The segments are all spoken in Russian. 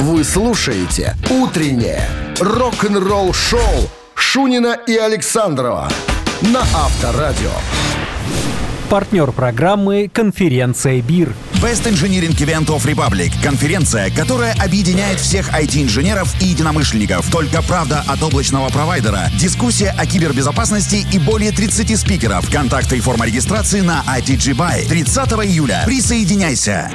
Вы слушаете «Утреннее рок-н-ролл-шоу» Шунина и Александрова на Авторадио. Партнер программы «Конференция БИР». Best Engineering Event of Republic – конференция, которая объединяет всех IT-инженеров и единомышленников. Только правда от облачного провайдера, дискуссия о кибербезопасности и более 30 спикеров. Контакты и форма регистрации на ITG Buy. 30 июля. Присоединяйся.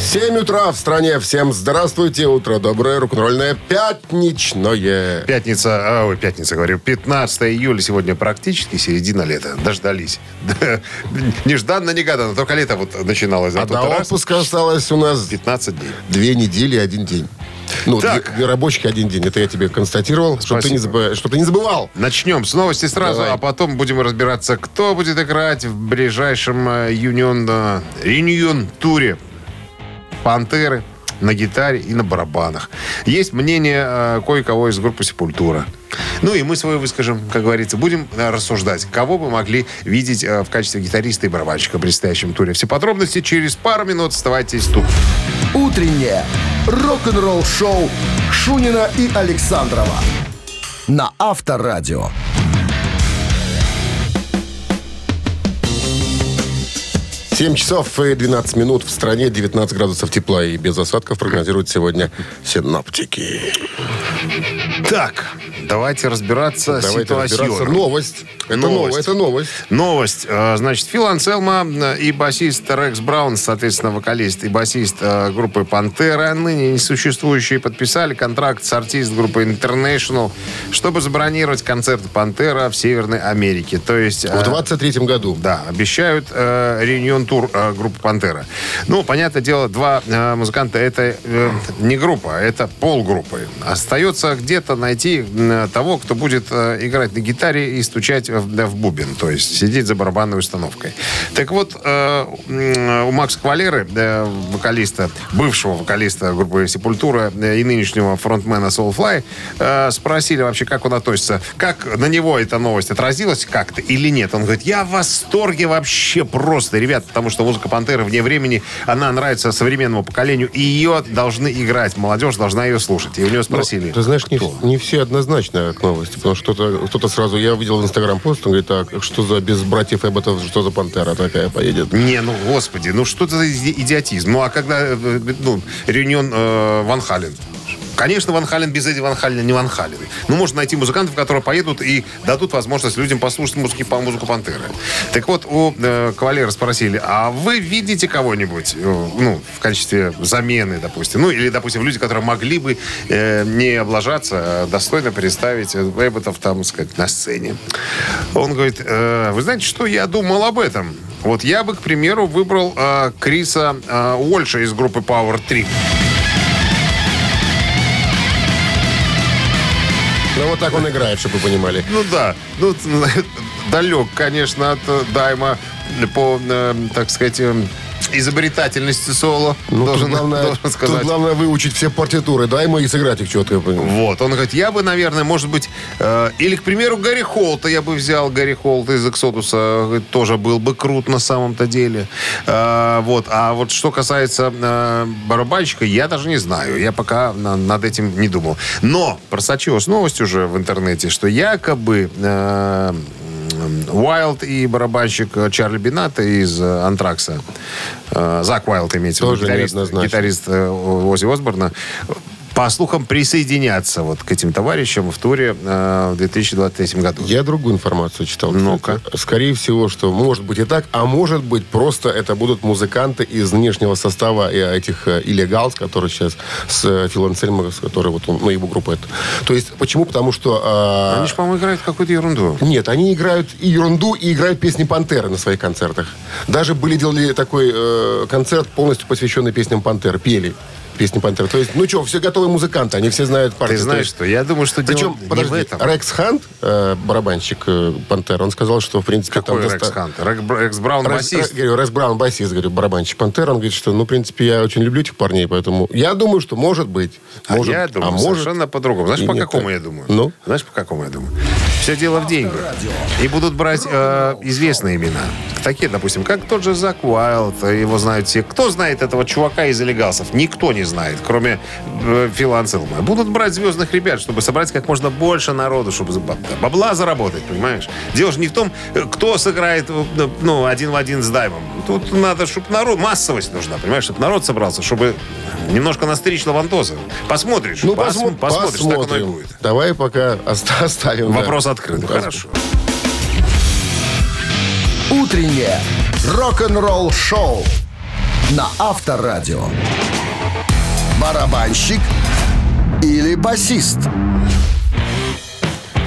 7 утра в стране. Всем здравствуйте. Утро доброе, рок-н-ролльное, пятничное. Пятница, а, ой, пятница, говорю, 15 июля сегодня практически середина лета. Дождались. Да, Нежданно, негаданно. Только лето вот начиналось. А тут до раз, отпуска осталось у нас 15 дней. две недели и один день. Ну, Так. две, рабочих один день. Это я тебе констатировал, чтобы ты, не забы- чтобы ты не забывал. Начнем с новости сразу, Давай. а потом будем разбираться, кто будет играть в ближайшем э, Юнион, э, Реюнион туре Пантеры на гитаре и на барабанах. Есть мнение э, кое-кого из группы Сепультура. Ну и мы свое выскажем, как говорится. Будем э, рассуждать, кого бы могли видеть э, в качестве гитариста и барабанщика в предстоящем туре. Все подробности через пару минут. Оставайтесь тут. «Утреннее рок-н-ролл-шоу» Шунина и Александрова на Авторадио. Семь часов и 12 минут в стране, 19 градусов тепла и без осадков прогнозируют сегодня синоптики. Так, давайте разбираться ситуационно. разбираться. Новость. Это Новость. Это новость. Новость. Э, Значит, Фил Анселма э, и басист Рекс Браун, соответственно, вокалист и басист э, группы «Пантера», ныне несуществующие, подписали контракт с артист группы International, чтобы забронировать концерт «Пантера» в Северной Америке. То есть... В 23-м году. Да, обещают э, реюнион тур э, группы Пантера. Ну, понятное дело, два э, музыканта это э, не группа, это полгруппы. Остается где-то найти того, кто будет э, играть на гитаре и стучать в, бубен, то есть сидеть за барабанной установкой. Так вот, э, у Макса Квалеры, э, вокалиста, бывшего вокалиста группы Сепультура э, и нынешнего фронтмена Soulfly, э, спросили вообще, как он относится, как на него эта новость отразилась как-то или нет. Он говорит, я в восторге вообще просто, ребят, потому что музыка Пантеры вне времени, она нравится современному поколению, и ее должны играть, молодежь должна ее слушать. И у него спросили, Ну, Ты знаешь, не, не все однозначно к новости, потому что кто-то, кто-то сразу, я увидел в Инстаграм пост, он говорит, так, что за без братьев Эбботов, что за пантера такая поедет? Не, ну, господи, ну что это за иди- идиотизм? Ну, а когда, э, ну, реюнион э, Ван Хален? Конечно, Ван Хален без Эдди Ван Халена не Ван Хален. Ну, можно найти музыкантов, которые поедут и дадут возможность людям послушать музыки, по музыку Пантеры. Так вот, у э, кавалера спросили, а вы видите кого-нибудь, э, ну, в качестве замены, допустим, ну, или, допустим, люди, которые могли бы э, не облажаться, а достойно представить э, Эбботов, там, сказать, на сцене. Он говорит, «Э, вы знаете, что я думал об этом? Вот я бы, к примеру, выбрал э, Криса э, Уольша из группы Power 3. Ну, вот так он играет, чтобы вы понимали. Ну да, ну далек, конечно, от э, Дайма по, э, так сказать, э, изобретательности соло. Ну, должен, тут, главное, должен тут сказать. главное выучить все партитуры, дай ему и сыграть их четко. Вот, он говорит, я бы, наверное, может быть, э, или, к примеру, Гарри Холта я бы взял, Гарри Холта из Эксодуса, тоже был бы крут на самом-то деле. Э, вот, а вот что касается э, барабанщика, я даже не знаю, я пока на- над этим не думал. Но просочилась новость уже в интернете, что якобы э, Уайлд и барабанщик э, Чарли Бината из э, Антракса, э, Зак Уайлд имеется в виду, гитарист, гитарист Оззи Осборна, по слухам, присоединятся вот к этим товарищам в туре э, в 2023 году. Я другую информацию читал. Ну-ка. Скорее всего, что может быть и так, а может быть просто это будут музыканты из нынешнего состава и этих э, Illegal's, которые сейчас с э, Филом Сельмом, с который вот он, ну, его группа это. То есть, почему? Потому что... э, Они же, по-моему, играют какую-то ерунду. Нет, они играют и ерунду, и играют песни Пантеры на своих концертах. Даже были делали такой э, концерт, полностью посвященный песням Пантеры. Пели песни Пантеры. То есть, ну что, все готовые музыканты, они все знают партию. Ты знаешь есть- что? Я думаю, что Причем, дело не в подожди, этом. Рекс Хант, э, барабанщик э, Пантер, он сказал, что, в принципе, Какой там... Рекс доста- Хант? Рекс Браун басист. Говорю, Рекс Браун, басист, говорю, барабанщик Пантер, он говорит, что, ну, в принципе, я очень люблю этих парней, поэтому я думаю, что может быть. А Может, я думаю а может, совершенно по-другому. Знаешь, по какому так. я думаю? Ну? Знаешь, по какому я думаю? Все дело в деньгах. И будут брать э, известные имена. такие, допустим, как тот же Зак Уайлд, его знают все. Кто знает этого чувака из «Элегалсов»? Никто не знает, кроме э, Фила Анселма. Будут брать звездных ребят, чтобы собрать как можно больше народу, чтобы бабла заработать, понимаешь? Дело же не в том, э, кто сыграет э, ну, один в один с Даймом. Тут надо, чтобы народ, массовость нужна, понимаешь, чтобы народ собрался, чтобы немножко настричь лавантоза. Посмотришь, Ну, пос- посмо- посмотришь, так оно и посмотрим. будет. Давай пока оста- оставим. да. Вопрос открыт. Вопрос. Хорошо. Утреннее рок-н-ролл-шоу на Авторадио. Барабанщик или басист?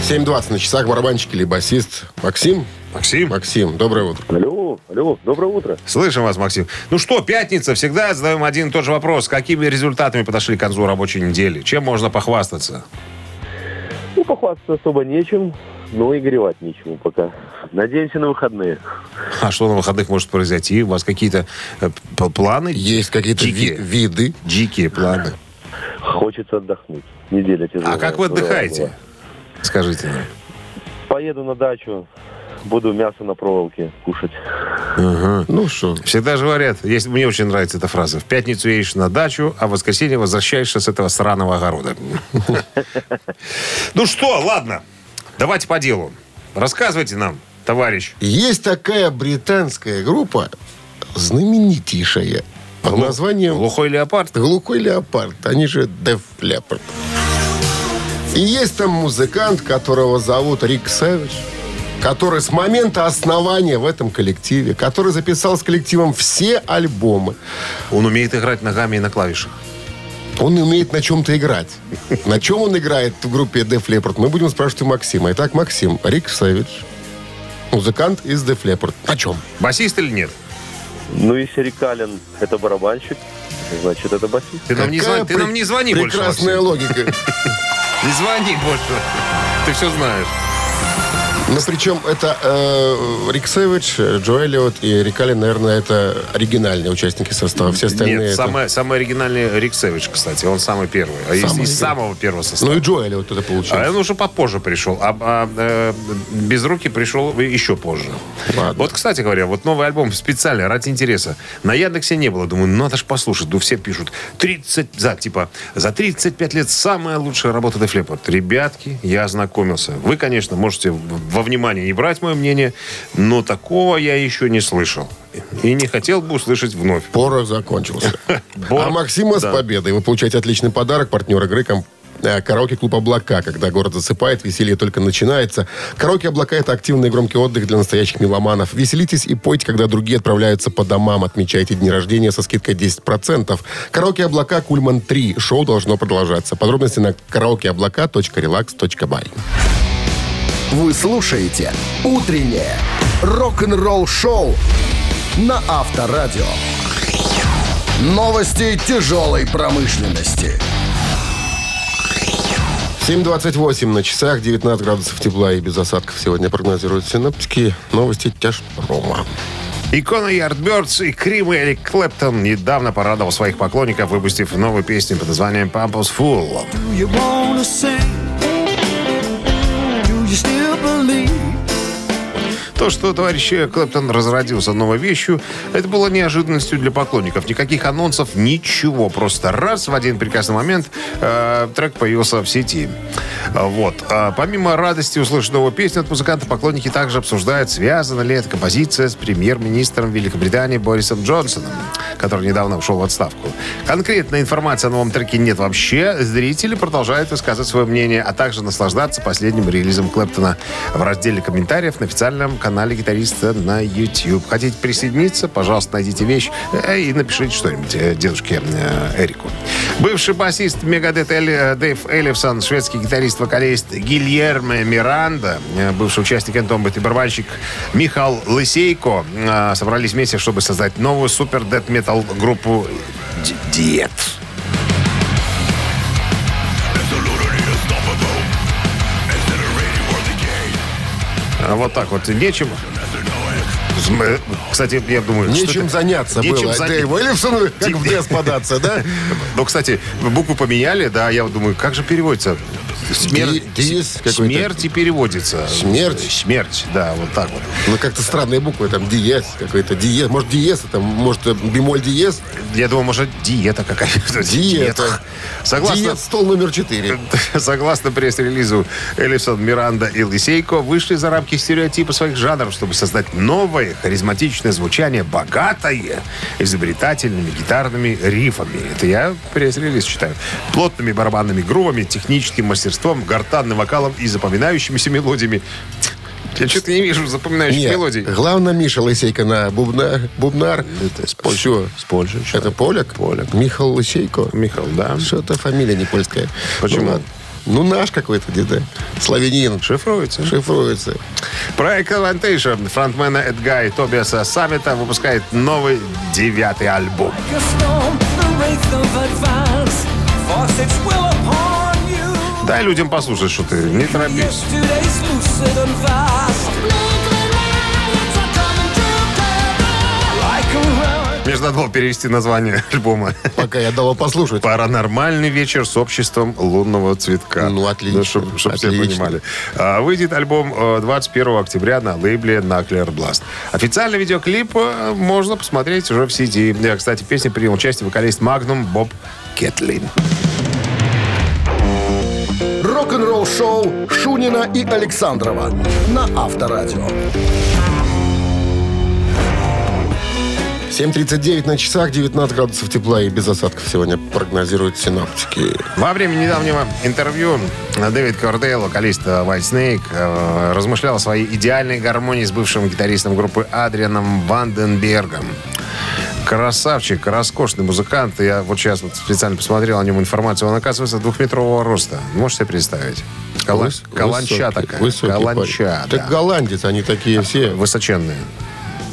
7.20 на часах. Барабанщик или басист? Максим? Максим, Максим, доброе утро. Алло, алло, доброе утро. слышим вас, Максим. Ну что, пятница, всегда задаем один и тот же вопрос. Какими результатами подошли к концу рабочей недели? Чем можно похвастаться? Ну, похвастаться особо нечем, но и горевать нечему пока. Надеемся на выходные. А что на выходных может произойти? У вас какие-то э, п- планы? Есть какие-то ви- Дикие. виды? Дикие планы. Хочется отдохнуть. Неделя тяжелая. А как вы отдыхаете? Скажите нам. Поеду на дачу, буду мясо на проволоке кушать. Ну что, Всегда же говорят, если, мне очень нравится эта фраза, в пятницу едешь на дачу, а в воскресенье возвращаешься с этого сраного огорода. Ну что, ладно, давайте по делу. Рассказывайте нам, товарищ. есть такая британская группа, знаменитейшая, под названием Глухой леопард? Глухой леопард, они же Def Leppard. И есть там музыкант, которого зовут Рик Сэвидж, который с момента основания в этом коллективе, который записал с коллективом все альбомы. Он умеет играть ногами и на клавишах. Он умеет на чем-то играть. На чем он играет в группе Def Leppard, мы будем спрашивать у Максима. Итак, Максим, Рик Сэвидж, музыкант из Def Leppard. На чем? Басист или нет? Ну, если Рикалин это барабанщик, значит, это басист. Ты нам, не, звони, ты нам не звони больше, Прекрасная логика. Не звони больше. Ты все знаешь. Ну, причем это э, Рик Сэвидж, Джо Эллиот и Рикали, наверное, это оригинальные участники состава. Все остальные Нет, это... самый, самый оригинальный Рик Сэвидж, кстати. Он самый первый. А из, из самого первого состава. Ну и Джо Эллиот это А получилось. он уже попозже пришел, а, а, э, без руки пришел еще позже. Ладно. Вот, кстати говоря, вот новый альбом специально ради интереса. На Яндексе не было. Думаю, надо ж послушать. Ну, все пишут. 30, за, типа, за 35 лет самая лучшая работа Leppard. Ребятки, я ознакомился. Вы, конечно, можете во внимание не брать мое мнение, но такого я еще не слышал. И не хотел бы услышать вновь. Порох закончился. А Максима с победой. Вы получаете отличный подарок. Партнер игры э, Караоке-клуб «Облака». Когда город засыпает, веселье только начинается. Караоке «Облака» — это активный и громкий отдых для настоящих меломанов. Веселитесь и пойте, когда другие отправляются по домам. Отмечайте дни рождения со скидкой 10%. Караоке «Облака» Кульман 3. Шоу должно продолжаться. Подробности на караокеоблака.relax.by. Вы слушаете «Утреннее рок-н-ролл-шоу» на Авторадио. Новости тяжелой промышленности. 7.28 на часах, 19 градусов тепла и без осадков сегодня прогнозируют синоптики. Новости тяжпрома. Икона Yardbirds и Крим Эрик Клэптон недавно порадовал своих поклонников, выпустив новую песню под названием «Pampers Full». То, что товарищ Клэптон разродился новой вещью, это было неожиданностью для поклонников. Никаких анонсов, ничего. Просто раз в один прекрасный момент э, трек появился в сети. Вот. А помимо радости услышать новую песню от музыканта, поклонники также обсуждают, связана ли эта композиция с премьер-министром Великобритании Борисом Джонсоном, который недавно ушел в отставку. Конкретной информации о новом треке нет вообще. Зрители продолжают высказывать свое мнение, а также наслаждаться последним релизом Клэптона в разделе комментариев на официальном канале гитариста на YouTube. Хотите присоединиться? Пожалуйста, найдите вещь э, и напишите что-нибудь э, дедушке э, Эрику. Бывший басист Мегадет Дэйв Эллифсон, шведский гитарист-вокалист Гильермо Миранда, бывший участник Энтомбет и барабанщик Михал Лысейко собрались вместе, чтобы создать новую супер дед метал группу Д- Диет. А Вот так вот. Нечем. См- Кстати, я думаю... что Нечем это- заняться Нечем было. заня- Дэйву Эллифсону, как в ДЭС податься, да? Ну, кстати, букву поменяли, да, я думаю, как же переводится? Смерть, Ди- диез какой-то. смерть и переводится. Смерть? Смерть, да, вот так вот. Ну, как-то странные буквы, там, диез какой-то, диез. Может, диез, это, может, бемоль диез? Я думаю, может, диета какая-то. Диета. Согласно, Диез, стол номер четыре. Согласно пресс-релизу, Элисон, Миранда и Лисейко вышли за рамки стереотипа своих жанров, чтобы создать новое харизматичное звучание, богатое изобретательными гитарными рифами. Это я пресс-релиз читаю. Плотными барабанными грувами, техническим мастерством, гортанным вокалом и запоминающимися мелодиями. Я что-то не вижу запоминающих Нет, мелодий. главное, Миша Лысейко на бубна, бубнар. Это с Польши. Всё. С Польши Это человек. поляк? Поляк. Михаил Лысейко? Михаил, да. Что-то фамилия не польская. Почему? Ну, ладно. Ну, наш какой-то где-то. Славянин. Шифруется. Шифруется. Проект Avantation фронтмена Эдга и Тобиаса Саммита выпускает новый девятый альбом. Your Дай людям послушать, что ты не торопись. Мне же надо было перевести название альбома. Пока я дал послушать. Паранормальный вечер с обществом лунного цветка. Ну, отлично, чтобы все отлично. понимали. А, выйдет альбом э, 21 октября на лейбле Nuclear Blast. Официальный видеоклип э, можно посмотреть уже в сети. Э, Кстати, в песне принял участие вокалист Magnum Боб Кетлин. Рок-н-ролл шоу Шунина и Александрова на Авторадио. 7.39 на часах, 19 градусов тепла и без осадков сегодня прогнозируют синаптики. Во время недавнего интервью Дэвид Кордейл, вокалист White Snake, э, размышлял о своей идеальной гармонии с бывшим гитаристом группы Адрианом Ванденбергом. Красавчик, роскошный музыкант. Я вот сейчас вот специально посмотрел о нем информацию. Он, оказывается, двухметрового роста. Можете себе представить? Кала- Выс- Каланча высокий, такая. высокий Каланча, да. Так голландец, они такие все. Высоченные.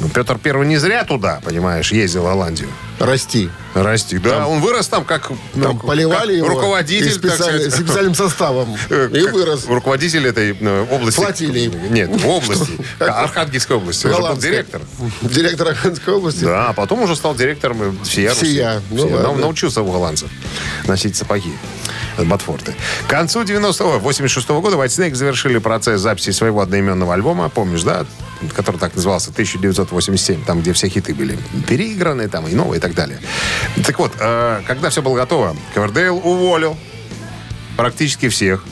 Ну, Петр Первый не зря туда, понимаешь, ездил в Голландию. Расти. Расти. Да, он вырос там как, ну, Там поливали как его руководитель, и специаль- сказать. специальным составом. Э, И как вырос. Руководитель этой э, области. Флотилии. Нет, в области. Архангельской области. Он был директор. Директор Архангельской области. Да, а потом уже стал директором э. Всея. Ладно. Нау- Научился у голландцев носить сапоги. от Ботфорты. К концу 90-го, 86 -го года White Snake завершили процесс записи своего одноименного альбома, помнишь, да? Который так назывался 1987, там, где все хиты были переиграны, там, и новые, и так далее. Так вот, э, когда все было готово, Ковердейл уволил практически всех.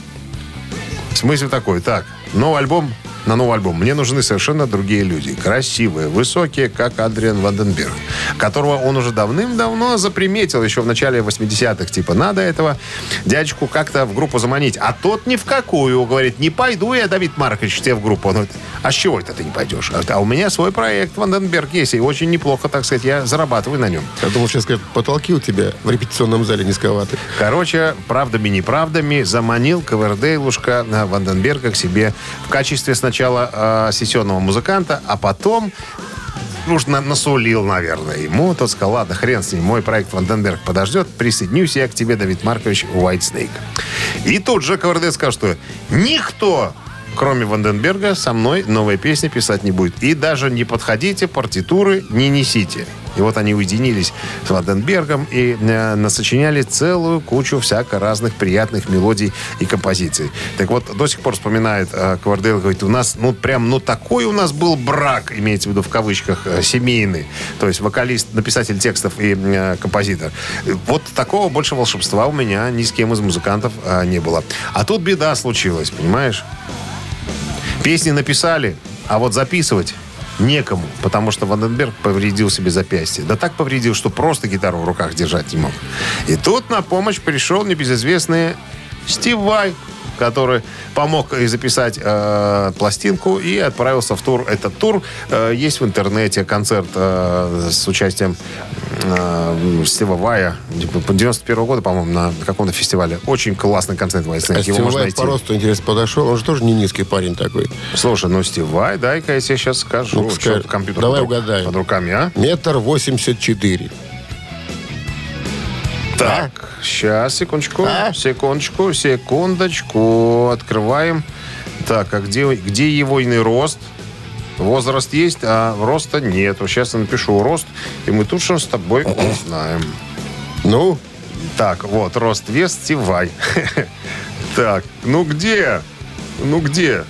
Смысл такой, так, новый альбом, на новый альбом мне нужны совершенно другие люди. Красивые, высокие, как Адриан Ванденберг, которого он уже давным-давно заприметил, еще в начале 80-х. Типа, надо этого дядечку как-то в группу заманить. А тот ни в какую. Говорит, не пойду я, Давид Маркович, тебе в группу. Он говорит, а с чего это ты не пойдешь? А, у меня свой проект Ванденберг есть, и очень неплохо, так сказать, я зарабатываю на нем. Я думал, сейчас скажут, потолки у тебя в репетиционном зале низковаты. Короче, правдами-неправдами заманил Ковердейлушка э, Ванденберга к себе в качестве сначала э, сессионного музыканта, а потом уж на- насулил, наверное, ему. Тот сказал, ладно, хрен с ним, мой проект Ванденберг подождет, присоединюсь я к тебе, Давид Маркович, White Snake. И тут же Ковердейл сказал, что никто кроме Ванденберга, со мной новые песни писать не будет. И даже не подходите, партитуры не несите. И вот они уединились с Ванденбергом и э, насочиняли целую кучу всяко разных приятных мелодий и композиций. Так вот, до сих пор вспоминает э, Квардейл, говорит, у нас, ну, прям, ну, такой у нас был брак, имеется в виду в кавычках, э, семейный. То есть вокалист, написатель текстов и э, композитор. Вот такого больше волшебства у меня ни с кем из музыкантов э, не было. А тут беда случилась, понимаешь? Песни написали, а вот записывать некому, потому что Ванденберг повредил себе запястье. Да так повредил, что просто гитару в руках держать не мог. И тут на помощь пришел небезызвестный Стив Вай, который помог и записать э, пластинку и отправился в тур. Этот тур э, есть в интернете, концерт э, с участием э, Стива Вая 91 года, по-моему, на каком-то фестивале. Очень классный концерт Snake. А Его можно Вай найти. по росту, интересно, подошел. Он же тоже не низкий парень такой. Слушай, ну Стив Вай, дай-ка я тебе сейчас скажу. Что скажи. компьютер Давай под, угадаем. под руками, а? Метр восемьдесят четыре. Так, сейчас, секундочку, А? секундочку, секундочку. Открываем. Так, а где, где его иный рост? Возраст есть, а роста нет. Сейчас я напишу рост, и мы тут же с тобой узнаем. Ну, Так, вот, рост, вес, Стив Вай. Так, ну где? Ну где?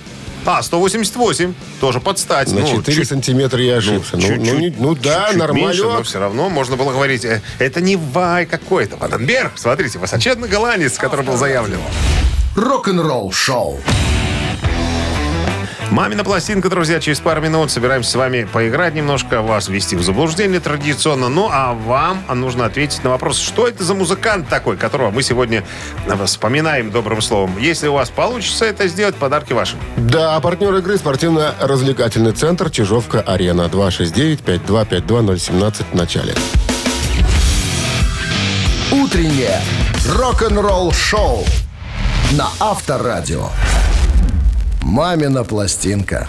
А, 188. Тоже подстать. На Ну, 4 чуть- сантиметра я ошибся. Ну, чуть-чуть- ну, не- ну да, нормально. меньше, но все равно можно было говорить, э, это не Вай какой-то. Ванденберг, смотрите, высоченный голландец, который был заявлен. Рок-н-ролл шоу. Мамина пластинка, друзья, через пару минут собираемся с вами поиграть немножко, вас ввести в заблуждение традиционно. Ну, а вам нужно ответить на вопрос, что это за музыкант такой, которого мы сегодня вспоминаем добрым словом. Если у вас получится это сделать, подарки ваши. Да, партнер игры спортивно-развлекательный центр Чижовка-Арена. 269-5252017 в начале. Утреннее рок-н-ролл шоу на Авторадио. «Мамина пластинка».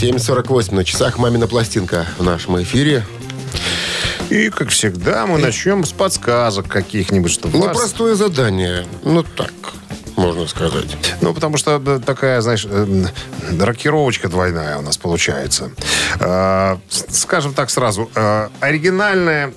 7.48 на часах «Мамина пластинка» в нашем эфире. И, как всегда, мы начнем с подсказок каких-нибудь, чтобы Ну, вас... простое задание. Ну, так, можно сказать. Ну, потому что такая, знаешь, э, рокировочка двойная у нас получается. С- Скажем так сразу, э, оригинальная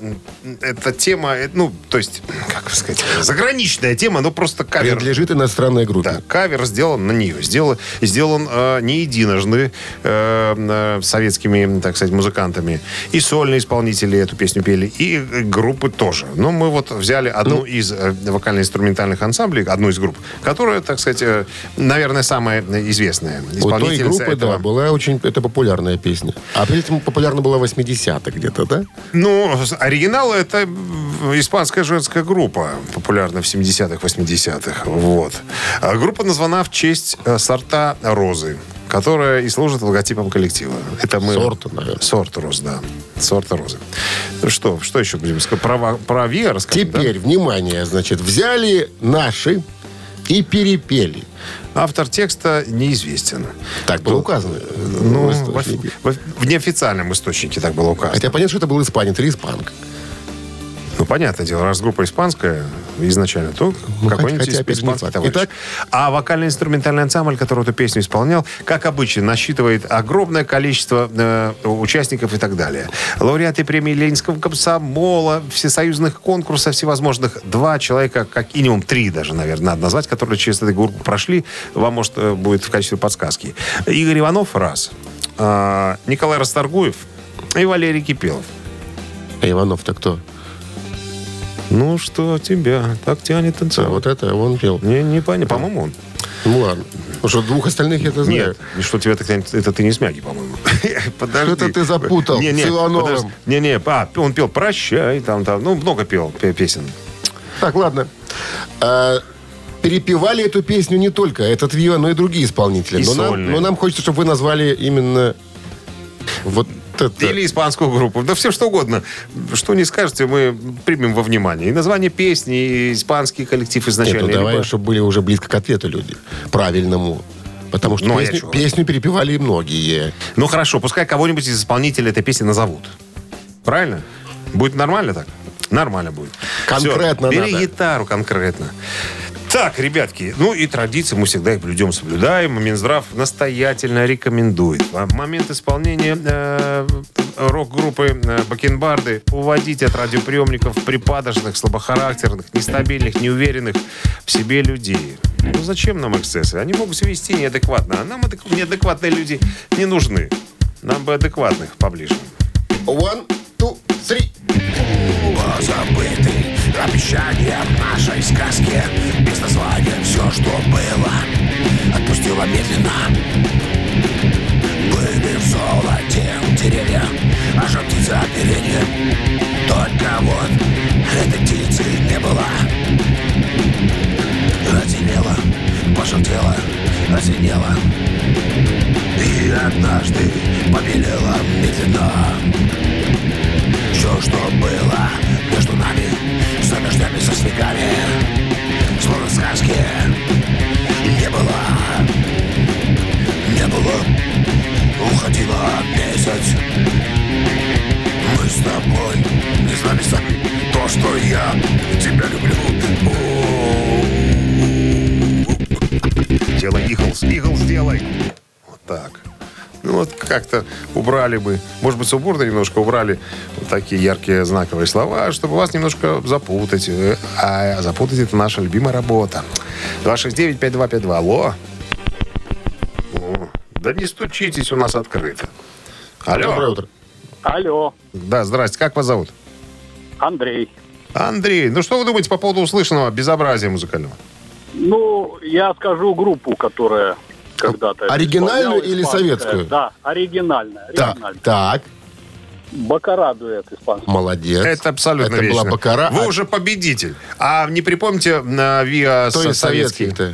эта тема, э, ну, то есть, как сказать, заграничная тема, но просто кавер. Принадлежит иностранной группе. Да, кавер сделан на нее. Сделан, сделан не единожды э, советскими, так сказать, музыкантами. И сольные исполнители эту песню пели, и группы тоже. Но мы вот взяли одну Ну. из вокально-инструментальных ансамблей, одну из групп, которая, так сказать, э, наверное, самая известная У той исполнительница группы, этого. да, была очень это популярная песня. А при этом популярна была 80-х где-то, да? Ну, оригинал это испанская женская группа, популярна в 70-х, 80-х. Вот. А группа названа в честь э, сорта розы, которая и служит логотипом коллектива. Это мы... Сорта, наверное. Сорт роз, да. Сорта розы. Ну Что, что еще будем сказать? Про, про Виа расскажем, да? Теперь, внимание, значит, взяли наши и перепели. Автор текста неизвестен. Так было указано. Ну, в в- в неофициальном источнике так было указано. Хотя понятно, что это был испанец или испанка. Ну, понятное дело, раз группа испанская изначально, то Ну, какой-нибудь хотя, не испанский товарищ. Итак. А вокально-инструментальный ансамбль, который эту песню исполнял, как обычно, насчитывает огромное количество э, участников и так далее. Лауреаты премии Ленинского комсомола, всесоюзных конкурсов всевозможных. Два человека, как минимум три даже, наверное, надо назвать, которые через эту группу прошли. Вам, может, э, будет в качестве подсказки. Игорь Иванов, раз. А, Николай Расторгуев и Валерий Кипелов. А Иванов-то кто? Ну, что тебя так тянет А, танцевать? вот это он пел. Не, не понятно. По-моему, он. Ну ладно. Потому что двух остальных я это знаю. Нет, что тебя так тянет, это ты не смяги, по-моему. Подожди. Что-то ты запутал Не, не, с. Не-не, а, он пел «Прощай», там, там, ну, много пел пе- песен. Так, ладно. А, перепевали эту песню не только этот Виа, но и другие исполнители. И но, нам, но нам хочется, чтобы вы назвали именно вот это. Или испанскую группу. Да все что угодно. Что не скажете, мы примем во внимание. И название песни, и испанский коллектив Нет, изначально. ну давай, либо- чтобы были уже близко к ответу люди. Правильному. Потому что Ну, а песню, песню перепевали и многие. Ну, хорошо, пускай кого-нибудь из исполнителей этой песни назовут. Правильно? Будет нормально так? Нормально будет. Конкретно Всё, бери надо. гитару конкретно. Так, ребятки, ну и традиции мы всегда их блюдем, соблюдаем. Минздрав настоятельно рекомендует. В момент исполнения э, рок-группы э, Бакенбарды уводить от радиоприемников припадочных, слабохарактерных, нестабильных, неуверенных в себе людей. Ну зачем нам эксцессы? Они могут себя вести неадекватно. А нам адек- неадекватные люди не нужны. Нам бы адекватных поближе. One, two, three. Позабыты обещания нашей сказке. Без названия все, что было. Отпустила медленно. Были в золоте деревья. А жар птицы оперение. Только вот этой птицы не было. Разинела, пожелтела, разинела И однажды побелела медленно все, что было между нами За дождями, со снегами Словно сказки Не было. Не было. Уходила месяц как-то убрали бы. Может быть, с уборной немножко убрали вот такие яркие знаковые слова, чтобы вас немножко запутать. Э, А запутать это наша любимая работа. 269-5252. Алло. О, Да не стучитесь, у нас открыто. Алло. Доброе утро. Алло, Да, здрасте. Как вас зовут? Андрей. Андрей, ну что вы думаете по поводу услышанного безобразия музыкального? Ну, я скажу группу, которая когда-то... Оригинальную или испанская. советскую? Да, оригинальная. Так, оригинальная. так, Бакара дуэт испанский. молодец. Это абсолютно Это была. Бакара. Вы а уже победитель. А не припомните на ВИА кто из советский? советских-то?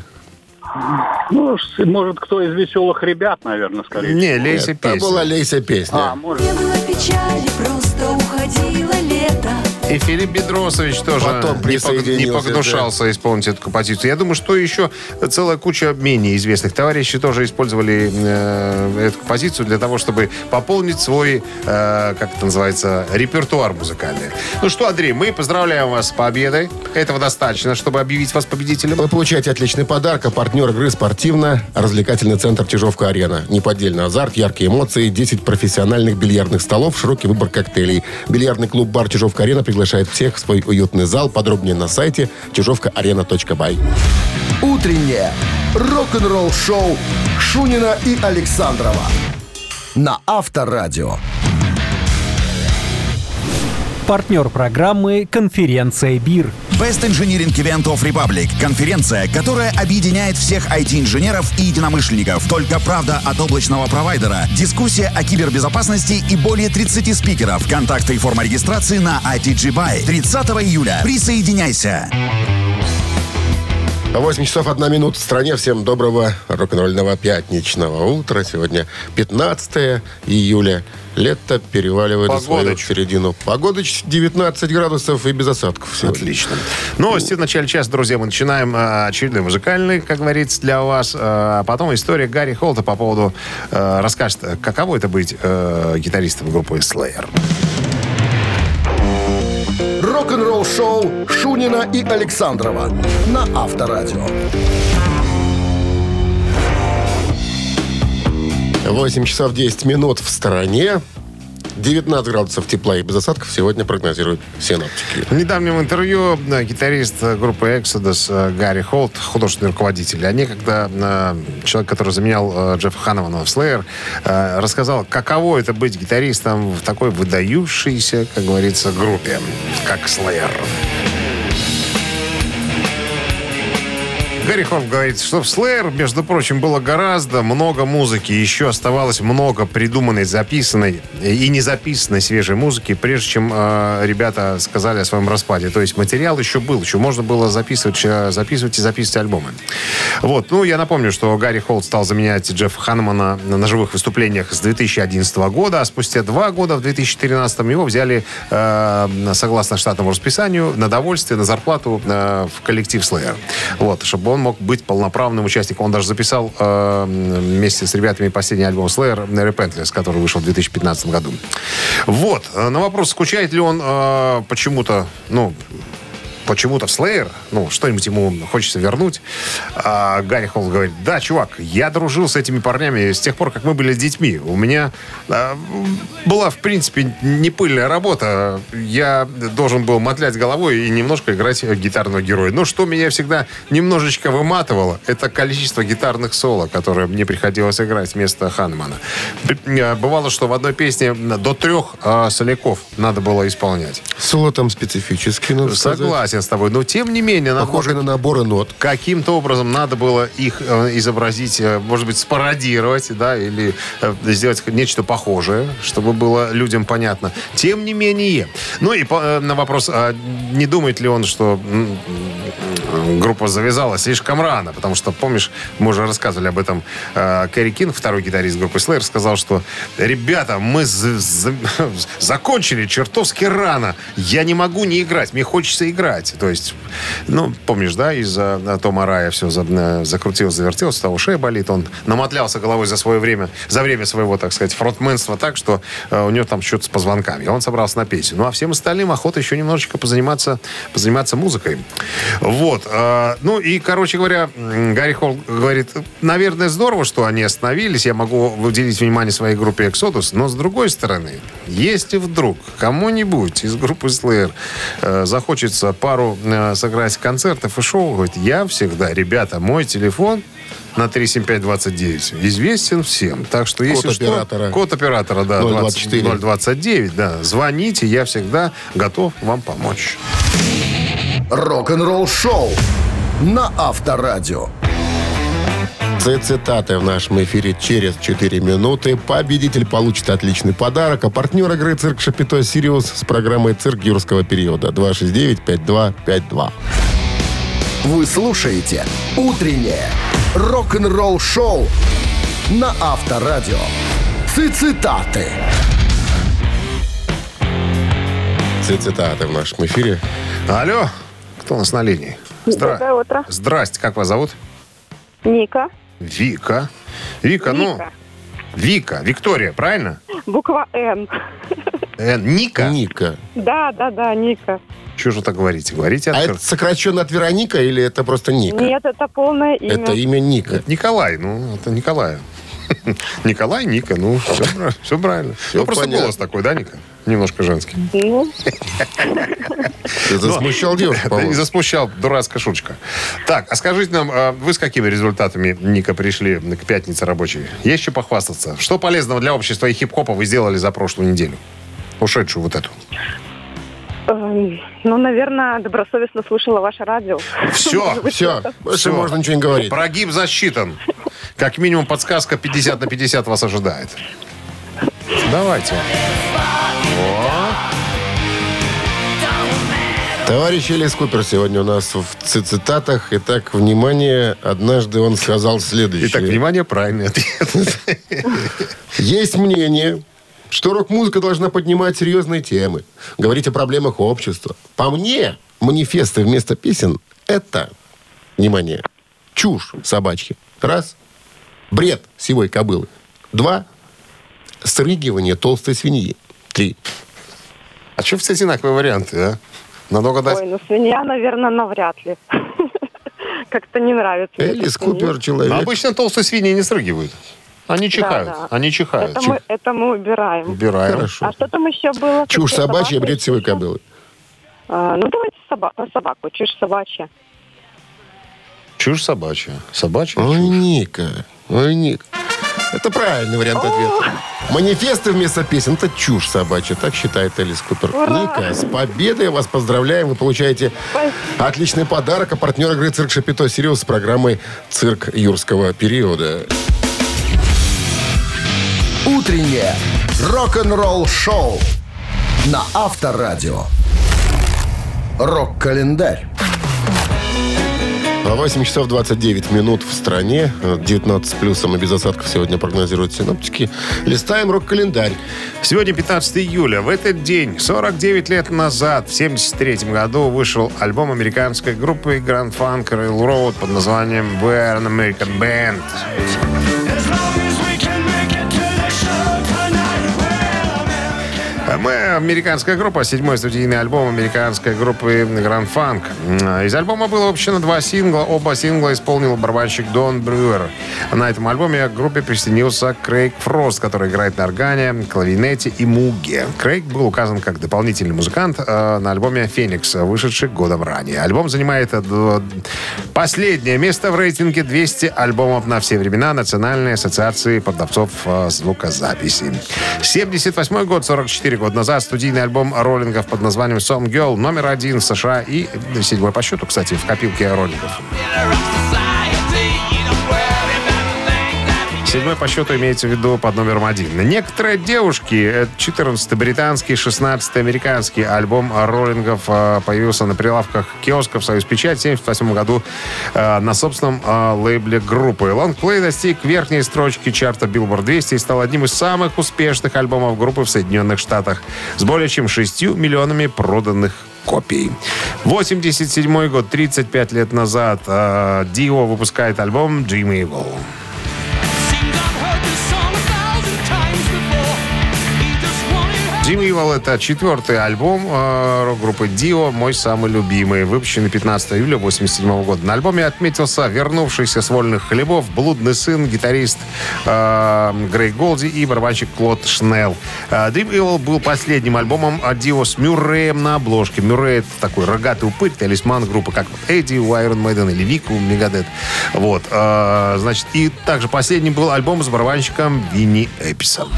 Ну, может, кто из веселых ребят, наверное, скорее Не, Лейся Это песня. была Лейся песня. А, может. Не было печали, просто уходило лето. И Филипп Бедросович тоже Потом не, пог- не погнушался исполнить эту композицию. Я думаю, что еще целая куча менее известных товарищей тоже использовали э, эту композицию для того, чтобы пополнить свой, э, как это называется, репертуар музыкальный. Ну что, Андрей, мы поздравляем вас с победой. Этого достаточно, чтобы объявить вас победителем. Вы получаете отличный подарок, а партнер игры спортивно-развлекательный центр Чижовка-Арена. Неподдельный азарт, яркие эмоции, 10 профессиональных бильярдных столов, широкий выбор коктейлей. Бильярдный клуб-бар Чижовка-Арена приглашает всех в свой уютный зал. Подробнее на сайте чижовкаарена.бай. Утреннее рок-н-ролл-шоу Шунина и Александрова на Авторадио. Партнер программы «Конференция БИР». Best Engineering Event of Republic – конференция, которая объединяет всех IT-инженеров и единомышленников. Только правда от облачного провайдера, дискуссия о кибербезопасности и более 30 спикеров. Контакты и форма регистрации на ITG Buy. 30 июля. Присоединяйся. 8 часов 1 минута в стране. Всем доброго рок-н-ролльного пятничного утра. Сегодня 15 июля. Лето переваливает за свою Погодыч. середину. Погода 19 градусов и без осадков сегодня. Отлично. Новости в начале часа, друзья. Мы начинаем э, очередной музыкальный, как говорится, для вас. Э, А потом история Гарри Холта по поводу... э, расскажет, э, каково это быть э, гитаристом группы Slayer. Рок-н-ролл-шоу Шунина и Александрова на Авторадио. 8 часов 10 минут в стороне. 19 градусов тепла и без осадков сегодня прогнозируют синоптики. В недавнем интервью э, гитарист э, группы Exodus э, Гарри Холт, художественный руководитель, они когда э, человек, который заменял Джеффа Ханнамана в Slayer, рассказал, каково это быть гитаристом в такой выдающейся, как говорится, группе, как Slayer. Гарри Холт говорит, что в Slayer, между прочим, было гораздо много музыки. Еще оставалось много придуманной, записанной и не записанной свежей музыки, прежде чем э, ребята сказали о своем распаде. То есть материал еще был, еще можно было записывать, э, записывать и записывать альбомы. Вот. Ну, я напомню, что Гарри Холт стал заменять Джеффа Ханнамана на живых выступлениях с 2011 года, а спустя два года, в 2013 его взяли, э, согласно штатному расписанию, на довольствие, на зарплату э, в коллектив Slayer. Вот, чтобы он мог быть полноправным участником. Он даже записал э, вместе с ребятами последний альбом Slayer Repentless, который вышел в 2015 году. Вот. Э, На вопрос, скучает ли он э, почему-то, ну, почему-то в Slayer, ну, что-нибудь ему хочется вернуть. А Гарри Холл говорит, да, чувак, я дружил с этими парнями с тех пор, как мы были детьми. У меня а, была, в принципе, не пыльная работа. Я должен был мотлять головой и немножко играть гитарного героя. Но что меня всегда немножечко выматывало, это количество гитарных соло, которые мне приходилось играть вместо Ханмана. Бывало, что в одной песне до трех а, соляков надо было исполнять. Соло там специфический, надо сказать. Согласен с тобой. Но тем не менее, Похоже на наборы нот. каким-то образом надо было их э, изобразить, э, может быть, спародировать, да, или э, сделать нечто похожее, чтобы было людям понятно. Тем не менее. Ну и по- э, на вопрос, а не думает ли он, что группа завязалась слишком рано, потому что, помнишь, мы уже рассказывали об этом, э, Кэрри Кинг, второй гитарист группы Slayer, сказал, что ребята, мы за- за- закончили чертовски рано, я не могу не играть, мне хочется играть. Кровати. То есть, ну, помнишь, да, из-за э, Тома Рая все э, закрутилось, завертелось, того шея болит. Он намотлялся головой за свое время, за время своего, так сказать, фронтменства так, что э, у него там что-то с позвонками. Он собрался на пенсию. Ну, а всем остальным охота еще немножечко позаниматься, позаниматься музыкой. Вот. ну, и, короче говоря, Гарри Холл говорит, наверное, здорово, что они остановились. Я могу уделить внимание своей группе Exodus. Но, с другой стороны, если вдруг кому-нибудь из группы э, захочется пару э, сыграть концертов и шоу, говорит, я всегда, ребята, мой телефон на 37529 известен всем. Так что если что... оператора. Код оператора, да. 024. 20 029, да. Звоните, я всегда готов вам помочь. Рок-н-ролл шоу на Авторадио. Цитаты в нашем эфире через 4 минуты. Победитель получит отличный подарок. А партнер игры «Цирк Шапито Сириус» с программой «Цирк юрского периода» 269-5252. Вы слушаете «Утреннее рок-н-ролл шоу» на Авторадио. Цитаты. Цитаты в нашем эфире. Алло, кто у нас на линии? Здра- Доброе утро. Здрасте, как вас зовут? Ника. Вика. Вика, ну... Вика. Виктория, правильно? Буква Н. Э, Ника? Ника. Да, да, да, Ника. Что же так говорите? Говорите А открыто. это сокращенно от Вероника или это просто Ника? Нет, это полное имя. Это имя Ника. Это Николай, ну, это Николай. Николай, Ника, ну, все, правильно. Всё ну, просто понятно. голос такой, да, Ника? Немножко женский. Ну, Ты засмущал девушку, Да не засмущал, дурацкая шуточка. Так, а скажите нам, а вы с какими результатами, Ника, пришли к пятнице рабочей? Есть что похвастаться? Что полезного для общества и хип-хопа вы сделали за прошлую неделю? Ушедшую вот эту. эм, ну, наверное, добросовестно слушала ваше радио. Все, Все, больше можно ничего не говорить. Прогиб засчитан. Как минимум подсказка 50 на 50 вас ожидает. Давайте. Товарищ Элис Купер сегодня у нас в ци- цитатах. Итак, внимание, однажды он сказал следующее. Итак, внимание, правильный ответ. Есть мнение, что рок-музыка должна поднимать серьезные темы, говорить о проблемах общества. По мне, манифесты вместо песен – это, внимание, чушь собачки. Раз. Бред сивой кобылы. Два. Срыгивание толстой свиньи. Три. А что все одинаковые варианты, а? Надо дать. Ой, ну свинья, наверное, навряд ли. Как-то не нравится. Элис. Купер Но человек. обычно толстые свиньи не срыгивают. Они чихают. да. Они чихают. Это мы, это мы убираем. Убираем. Хорошо. А что там еще было? Чушь Какие собачья, бред сивой кобылы. А, ну, давайте соба- собаку. Чушь собачья. Чушь собачья. Собачья Ой, чушь. Ника, ой, Ник. Это правильный вариант ответа. Манифесты вместо песен – это чушь собачья, так считает Элис Купер. Ника, с победой вас поздравляем. Вы получаете отличный подарок. А партнер игры «Цирк Шапито Сириус» с программой «Цирк юрского периода». Утреннее рок-н-ролл шоу на Авторадио. Рок-календарь. 8 часов 29 минут в стране. 19 с плюсом и без осадков сегодня прогнозируют синоптики. Листаем рок-календарь. Сегодня 15 июля. В этот день, 49 лет назад, в 1973 году, вышел альбом американской группы Grand Funk Railroad под названием We're an American Band. Мы американская группа, седьмой студийный альбом американской группы Grand Funk. Из альбома было выпущено два сингла. Оба сингла исполнил барабанщик Дон Брюер. На этом альбоме к группе присоединился Крейг Фрост, который играет на органе, клавинете и муге. Крейг был указан как дополнительный музыкант э, на альбоме «Феникс», вышедший годом ранее. Альбом занимает э, последнее место в рейтинге 200 альбомов на все времена Национальной ассоциации продавцов э, звукозаписи. 78 год, 44 года назад, студийный альбом роллингов под названием «Some Girl» номер один в США и седьмой по счету, кстати, в копилке роллингов. Седьмой по счету имеется в виду под номером один. Некоторые девушки, это 14-й британский, 16-й американский альбом роллингов э, появился на прилавках киосков «Союз Печать» в 1978 году э, на собственном э, лейбле группы. Лонгплей достиг верхней строчки чарта Billboard 200 и стал одним из самых успешных альбомов группы в Соединенных Штатах с более чем 6 миллионами проданных копий. 87 год, 35 лет назад, Дио выпускает альбом Dream Evil. Jim Evil — это четвертый альбом э, рок-группы Dio, мой самый любимый, выпущенный 15 июля 87 года. На альбоме отметился вернувшийся с вольных хлебов блудный сын, гитарист э, Грей Голди и барабанщик Клод Шнелл. Э, Dream Evil был последним альбомом от Dio с Мюрреем на обложке. Мюррей — это такой рогатый упырь, талисман группы, как вот Эдди у Iron или Вик у Мегадет. Вот. Э, значит, и также последним был альбом с барабанщиком Винни Эписом.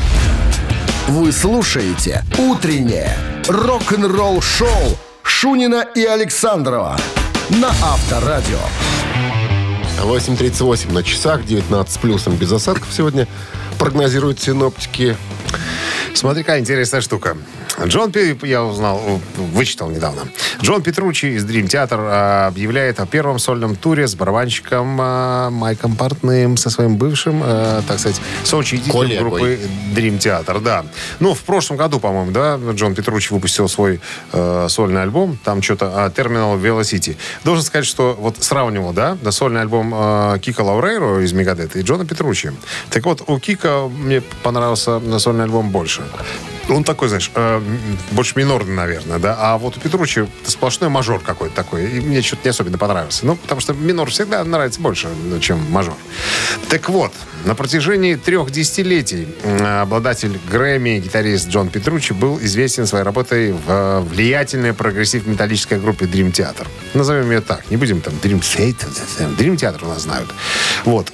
Вы слушаете «Утреннее рок-н-ролл-шоу» Шунина и Александрова на Авторадио. 8.38 на часах, 19 с плюсом без осадков сегодня прогнозируют синоптики. Смотри, какая интересная штука. Джон, я узнал, вычитал недавно. Джон Петручи из Dream Theater а, объявляет о первом сольном туре с барабанщиком а, Майком Портным со своим бывшим, а, так сказать, соучредителем группы Dream Theater, да. Ну, в прошлом году, по-моему, да, Джон Петручи выпустил свой э, сольный альбом, там что-то Terminal Velocity. Должен сказать, что вот сравнивал, да, да сольный альбом э, Кика Лаурейро из Мегадета и Джона Петручи. Так вот, у Кика мне понравился сольный альбом больше. Он такой, знаешь, э, больше минорный, наверное, да. А вот у Петручи сплошной мажор какой-то такой. И мне что-то не особенно понравился. Ну, потому что минор всегда нравится больше, чем мажор. Так вот, на протяжении трех десятилетий м, обладатель Грэмми, гитарист Джон Петручи, был известен своей работой в э, влиятельной прогрессив-металлической группе Dream Theater. Назовем ее так. Не будем там Dream Theater. Dream Theater у нас знают. Вот.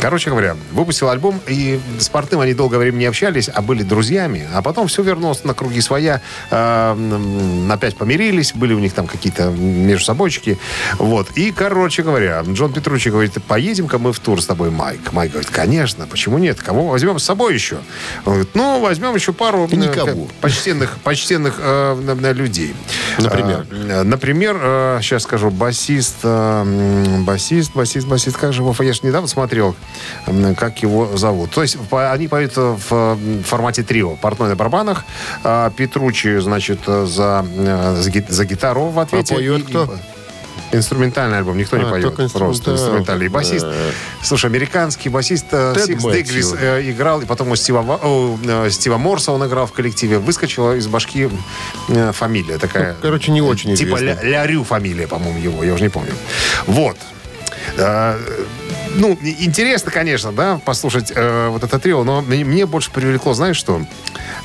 Короче говоря, выпустил альбом, и с Портным они долгое время не общались, а были друзьями. А потом все вернулось на круги своя. э, опять помирились, были у них там какие-то между собойчики. Вот. И, короче говоря, Джон Петручи говорит, поедем-ка мы в тур с тобой, Майк. Майк говорит, конечно, почему нет? Кого возьмем с собой еще? Он говорит, ну, возьмем еще пару э, никого. почтенных, почтенных э, людей. Например? Э, например, э, сейчас скажу, басист, э, басист, басист, басист, как же его, я же недавно смотрел, как его зовут. То есть они поют в э, формате трио. Портной на барабанах, э, Петруччи, значит, э, за, э, за, ги- за гитару в ответе. А поет кто? Инструментальный альбом, никто не А, поет. только Просто инструментальный. инструментальный. И басист. Слушай, американский басист э, The Dixie Dregs э, играл, и потом у Стива, э, Стива Морса он играл в коллективе. Выскочила из башки э, фамилия такая. Ну, короче, не очень Типа. Ля- Лярю фамилия, по-моему, его, я уже не помню. Вот. Э, ну, интересно, конечно, да, послушать э, вот это трио, но мне, мне больше привлекло, знаешь что?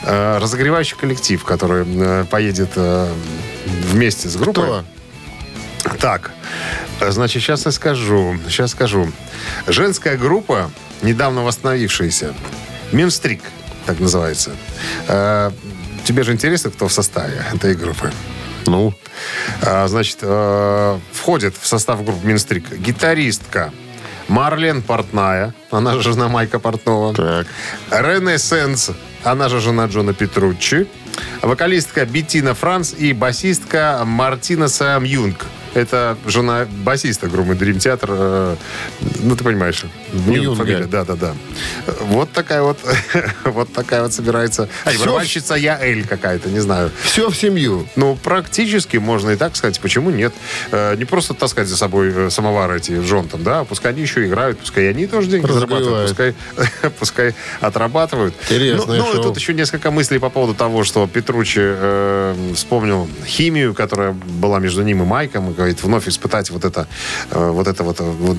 Э, разогревающий коллектив, который э, поедет э, вместе с группой. Кто? Так, э, значит, сейчас я скажу. Сейчас скажу. Женская группа, недавно восстановившаяся, Минстрик, так называется. Э, тебе же интересно, кто в составе этой группы? Ну, А, Значит, э, входит в состав группы Минстрик гитаристка Марлен Портная, она же жена Майка Портнова. так. Рене Сенс, она же жена Джона Петруччи. Вокалистка Беттина Франц и басистка Мартина Сам Юнг. Это жена басиста группы Dream Theater. э, Ну, ты понимаешь. Юнга. фамилия, да, да, да. Вот такая вот, вот такая вот собирается. А, и Всё. барабанщица я Эль какая-то, не знаю. Все в семью. Ну, практически можно и так сказать. Почему нет? Э, не просто таскать за собой э, самовары эти жен там, да, пускай они еще играют, пускай они тоже деньги зарабатывают, пускай, пускай отрабатывают. Интересное ну, ну, и тут еще несколько мыслей по поводу того, что Петручи э, вспомнил химию, которая была между ним и Майком, и говорит, вновь испытать вот это, э, вот это вот, э, вот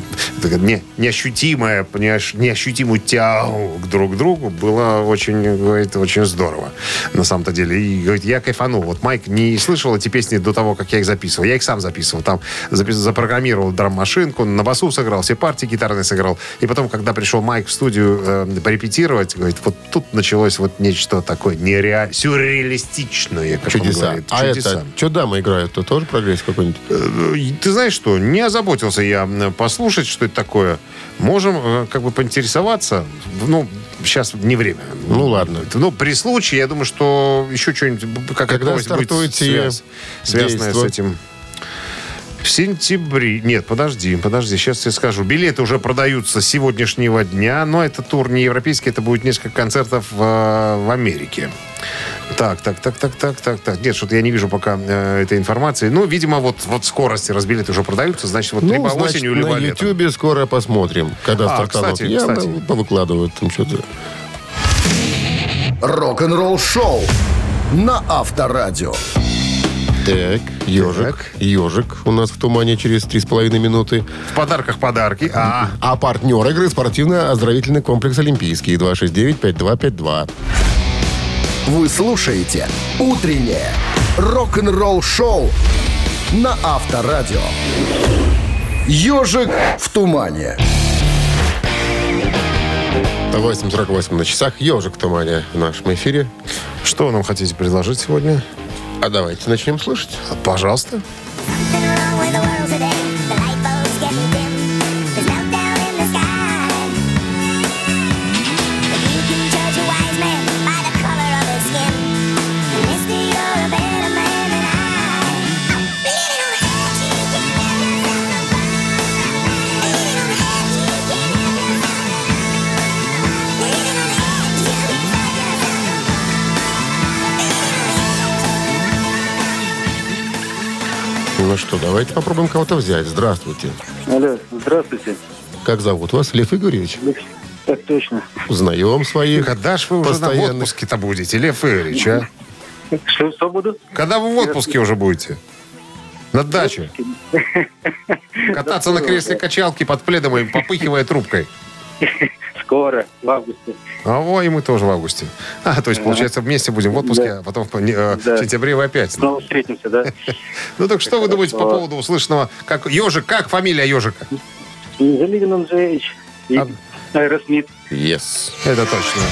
не, неощутимое, неощ- неощутимую тягу к друг другу было очень, говорит, очень здорово на самом-то деле. И говорит, я кайфанул. Вот Майк не слышал эти песни до того, как я их записывал. Я их сам записывал. Там запис- запрограммировал драм-машинку, на басу сыграл, все партии гитарные сыграл. И потом, когда пришел Майк в студию э, порепетировать, говорит, вот тут началось вот нечто такое нереально, сюрреалистичное, как он Чудеса. говорит. А Чудеса. это, что дамы играют? То тоже прогресс какой-нибудь? Э, Ты знаешь что, не озаботился я э, послушать, что это такое. Можем э, как бы поинтересоваться. Ну, сейчас не время. Ну, ладно. Ну, при случае, я думаю, что еще что-нибудь, какая-то Когда новость будет стартует сие связ- связанная с этим. В сентябре... Нет, подожди, подожди, сейчас я скажу. Билеты уже продаются с сегодняшнего дня, но это тур не европейский, это будет несколько концертов в, в Америке. Так, так, так, так, так, так, так. Нет, что-то я не вижу пока э, этой информации. Ну, видимо, вот, вот скорости разбилеты уже продаются, значит, вот либо ну, значит, осенью, на либо летом. Ютьюбе скоро посмотрим, когда А, стартанут. кстати, Я кстати. повыкладываю там что-то. Рок-н-ролл шоу на Авторадио. Так, ежик, ежик у нас в тумане через три с половиной минуты. В подарках подарки. А, А партнер игры спортивно-оздоровительный комплекс «Олимпийский» 269-5252. Вы слушаете «Утреннее рок-н-ролл-шоу» на Авторадио. «Ежик в тумане». 8.48 на часах. Ежик в тумане в нашем эфире. что вы нам хотите предложить сегодня? А давайте начнем слушать. Пожалуйста. Ну что, давайте попробуем кого-то взять. Здравствуйте. Алло, здравствуйте. Как зовут вас? Лев Игоревич? Так точно. Узнаем своих. Когда ж вы уже на отпуске-то будете, Лев Игоревич, а? Что, что буду? Когда вы в отпуске уже будете? На даче. Кататься на кресле качалки под пледом и попыхивая трубкой. Скоро, в августе. А во, и мы тоже в августе. А, то есть, получается, вместе будем в отпуске, а потом в э, Да. в сентябре вы опять. Снова встретимся, да? Ну так что вы думаете по поводу услышанного? Как ежик, как фамилия ежика? Livin' on the Edge и А- Aerosmith. Yes. Это точно.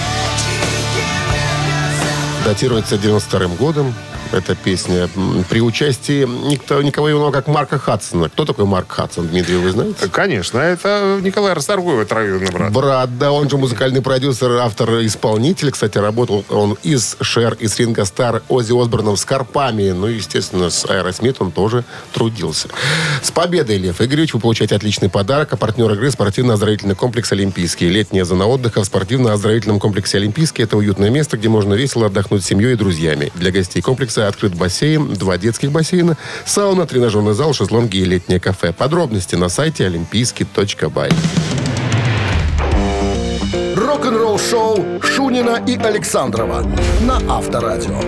Датируется 92 годом. Эта песня при участии никто, никого иного, как Марка Хадсона. Кто такой Марк Хадсон, Дмитрий, вы знаете? Конечно, это Николай Расторгуев, троюродный брат. Брат, да, он же музыкальный продюсер, автор, исполнитель. Кстати, работал он и с Шер, и с Ринго Стар, Оззи Осборном, Скорпами. Ну, и, естественно, с Аэросмит он тоже трудился. С победой, Лев Игоревич, вы получаете отличный подарок. А партнер игры спортивно-оздоровительный комплекс «Олимпийский». Летняя зона отдыха в спортивно-оздоровительном комплексе «Олимпийский» – это уютное место, где можно весело отдохнуть с семьей и друзьями. Для гостей комплекса открыт бассейн, два детских бассейна, сауна, тренажерный зал, шезлонги и летнее кафе. Подробности на сайте олимпийский.бай. Рок-н-ролл шоу Шунина и Александрова на Авторадио.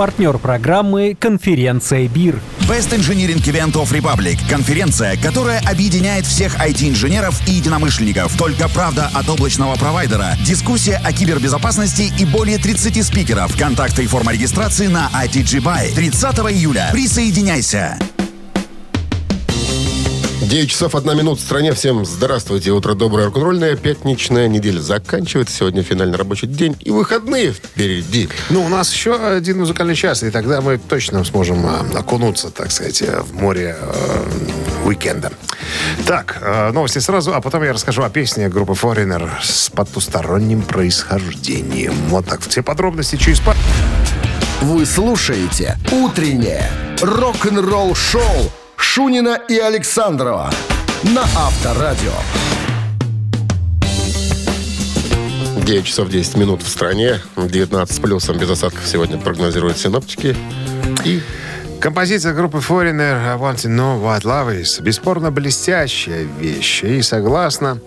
Партнер программы «Конференция БИР». Best Engineering Event of Republic. Конференция, которая объединяет всех IT-инженеров и единомышленников. Только правда от облачного провайдера. Дискуссия о кибербезопасности и более 30 спикеров. Контакты и форма регистрации на ITG Buy. 30 июля. Присоединяйся. 9 часов 1 минут в стране. Всем здравствуйте. Утро доброе, рок-н-ролльное. Пятничная неделя заканчивается. Сегодня финальный рабочий день. И выходные впереди. Ну, у нас еще один музыкальный час, и тогда мы точно сможем а, окунуться, так сказать, э, в море э, уикенда. Так, э, новости сразу, а потом я расскажу о песне группы Foreigner с потусторонним происхождением. Вот так, все подробности через пару... Вы слушаете «Утреннее рок-н-ролл-шоу» Шунина и Александрова на Авторадио. 9 часов 10 минут в стране. 19 с плюсом без осадков сегодня прогнозируют синоптики. И Композиция группы Foreigner I Want to Know What Love Is бесспорно блестящая вещь. И согласно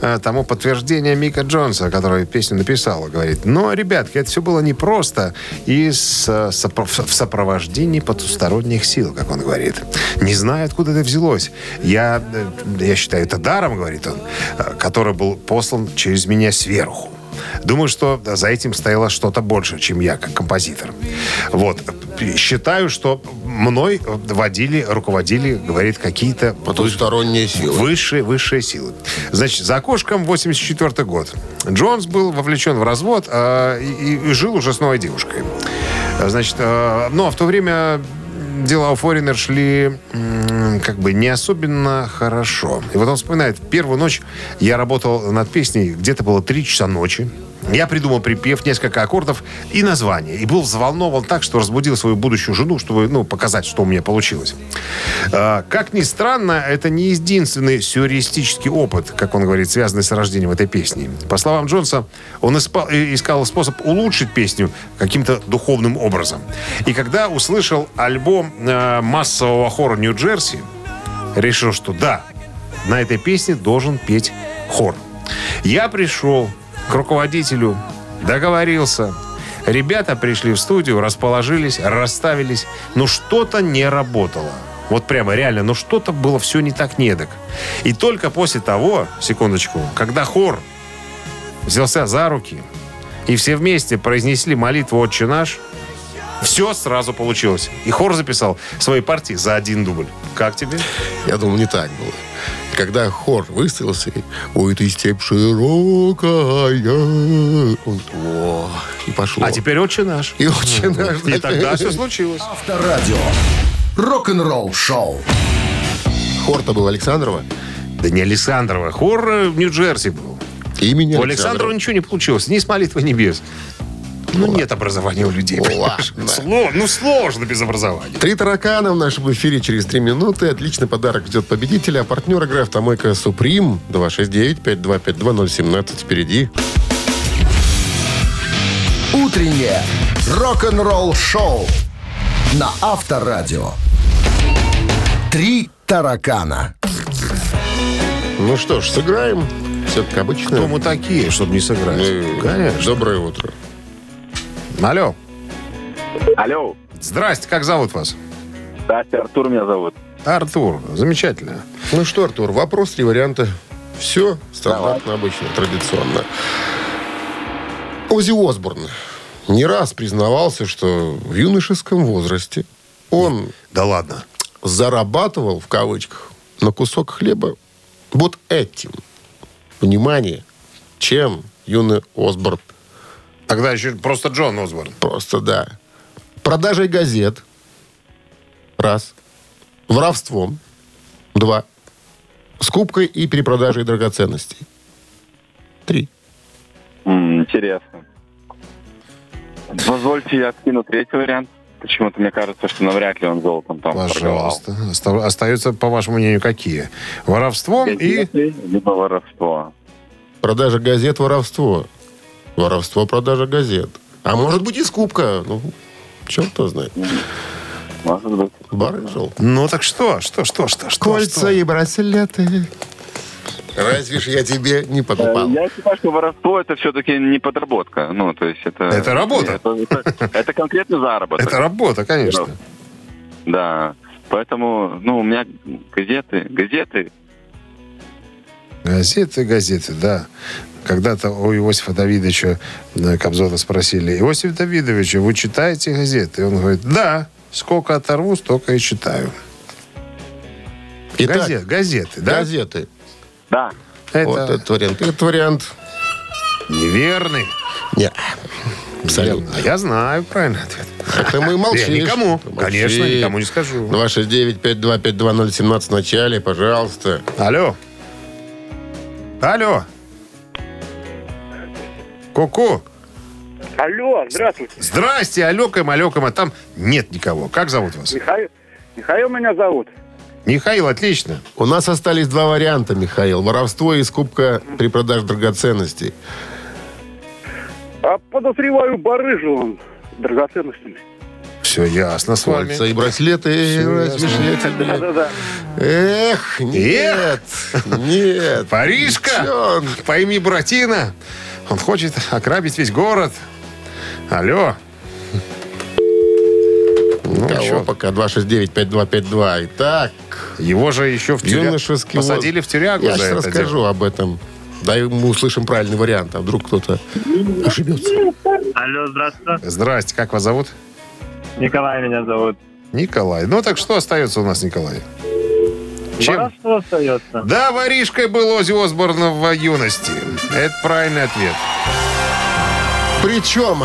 э, тому подтверждению Мика Джонса, который песню написал, говорит, но, ребятки, это все было непросто и с, сопро- в сопровождении потусторонних сил, как он говорит. Не знаю, откуда это взялось. Я, э, я считаю это даром, говорит он, э, который был послан через меня сверху. Думаю, что за этим стояло что-то больше, чем я, как композитор. Вот. Считаю, что мной водили, руководили, говорит, какие-то потусторонние силы. высшие, высшие силы. Значит, за окошком 84 год. Джонс был вовлечен в развод а, и, и жил уже с новой девушкой. Значит, ну, а в то время дела у Форинер шли как бы не особенно хорошо. И вот он вспоминает, первую ночь я работал над песней, где-то было 3 часа ночи. Я придумал припев, несколько аккордов и название. И был взволнован так, что разбудил свою будущую жену, чтобы ну, показать, что у меня получилось. А, как ни странно, это не единственный сюрреалистический опыт, как он говорит, связанный с рождением этой песни. По словам Джонса, он э, искал способ улучшить песню каким-то духовным образом. И когда услышал альбом э, массового хора Нью-Джерси, решил, что да, на этой песне должен петь хор. Я пришел к руководителю, договорился. Ребята пришли в студию, расположились, расставились. Но что-то не работало. Вот прямо реально, но что-то было все не так недок. И только после того, секундочку, когда хор взялся за руки, и все вместе произнесли молитву «Отче наш», все сразу получилось. И хор записал свои партии за один дубль. Как тебе? Я думаю, не так было. Когда хор выставился, ой, ты степь широкая. Он, о, и пошло. А теперь «Отче наш». И очень наш. И тогда все случилось. Авторадио. Рок-н-ролл шоу. Хор-то был Александрова. Да не Александрова. Хор э, в Нью-Джерси был. Имени У Александрова. Александрова ничего не получилось. Ни с молитвой небес. Ну, нет образования у людей. ладно. Сло- Ну, сложно без образования. Три таракана в нашем эфире через три минуты. Отличный подарок ждет победителя. А партнер игры «Автомойка Суприм» 269-5252-017 впереди. Утреннее рок-н-ролл шоу на Авторадио. Три таракана. Ну что ж, сыграем. Все как обычно. Кто мы такие, чтобы не сыграть? Э, Конечно. Доброе утро. Алло. Алло. Здрасте, как зовут вас? Кстати, Артур меня зовут. Артур. Замечательно. Ну что, Артур, вопрос, три варианта. Все стандартно, обычно, традиционно. Ози Осборн не раз признавался, что в юношеском возрасте он Да ладно. зарабатывал, в кавычках, на кусок хлеба вот этим. Внимание, чем юный Осборн Тогда еще просто Джон Осборн. Просто да. Продажей газет. Раз. Воровством. Два. Скупкой и перепродажей драгоценностей. Три. М, Интересно. Позвольте я откину третий вариант. Почему-то мне кажется, что навряд ли он золотом там торговал. Пожалуйста. Оста- Остаются, по вашему мнению, какие? Воровством и... Либо воровство. Продажа газет, воровство. Воровство, продажа газет. А может быть и скупка. Ну, черт его знает. Может быть. Барыжил. Ну так что? Что, что, что, что? Кольца что? и браслеты. Разве ж я тебе не покупал? Э, Я считаю, что воровство это все-таки не подработка. Ну, то есть это... Это работа. Это, это- это конкретный заработок. Это работа, конечно. Да. Поэтому, ну, у меня газеты, газеты, Газеты, газеты, да. Когда-то у Иосифа Давидовича э, Кобзона спросили, Иосиф Давидович, вы читаете газеты? И он говорит, да, сколько оторву, столько и читаю. Итак, Газет, газеты, да? газеты. да. Это Вот этот вариант. Этот вариант. неверный. Не. Абсолютно. А Я знаю правильный ответ. Это мы молчишь. Я никому. Ты Конечно, никому не скажу. 269-5252017 в начале, пожалуйста. Алло. Алло. Ку-ку. Алло, здравствуйте. Здрасте, алёком, алёком, а там нет никого. Как зовут вас? Михаил, Михаил меня зовут. Михаил, отлично. У нас остались два варианта, Михаил. Воровство и скупка при продаже драгоценностей. А подозреваю, барыжил он драгоценностями. Все ясно с вами. Кольца и браслеты. Ж я тебе- Да-да-да. Эх, нет, нет. Парижка, Чё он? пойми, братина, он хочет ограбить весь город. Алло. Ну, Кого чё, пока 269-5252. Итак, его же еще в тюрягу посадили в тюрягу Я сейчас это расскажу дело. об этом. Дай мы услышим правильный вариант, а вдруг кто-то ошибется. Алло, здравствуйте. Здрасте, как вас зовут? Николай меня зовут. Николай. Ну так что остается у нас, Николай? Чем? Остается. Да, воришкой был Ози Осборн в юности. Это правильный ответ. Причем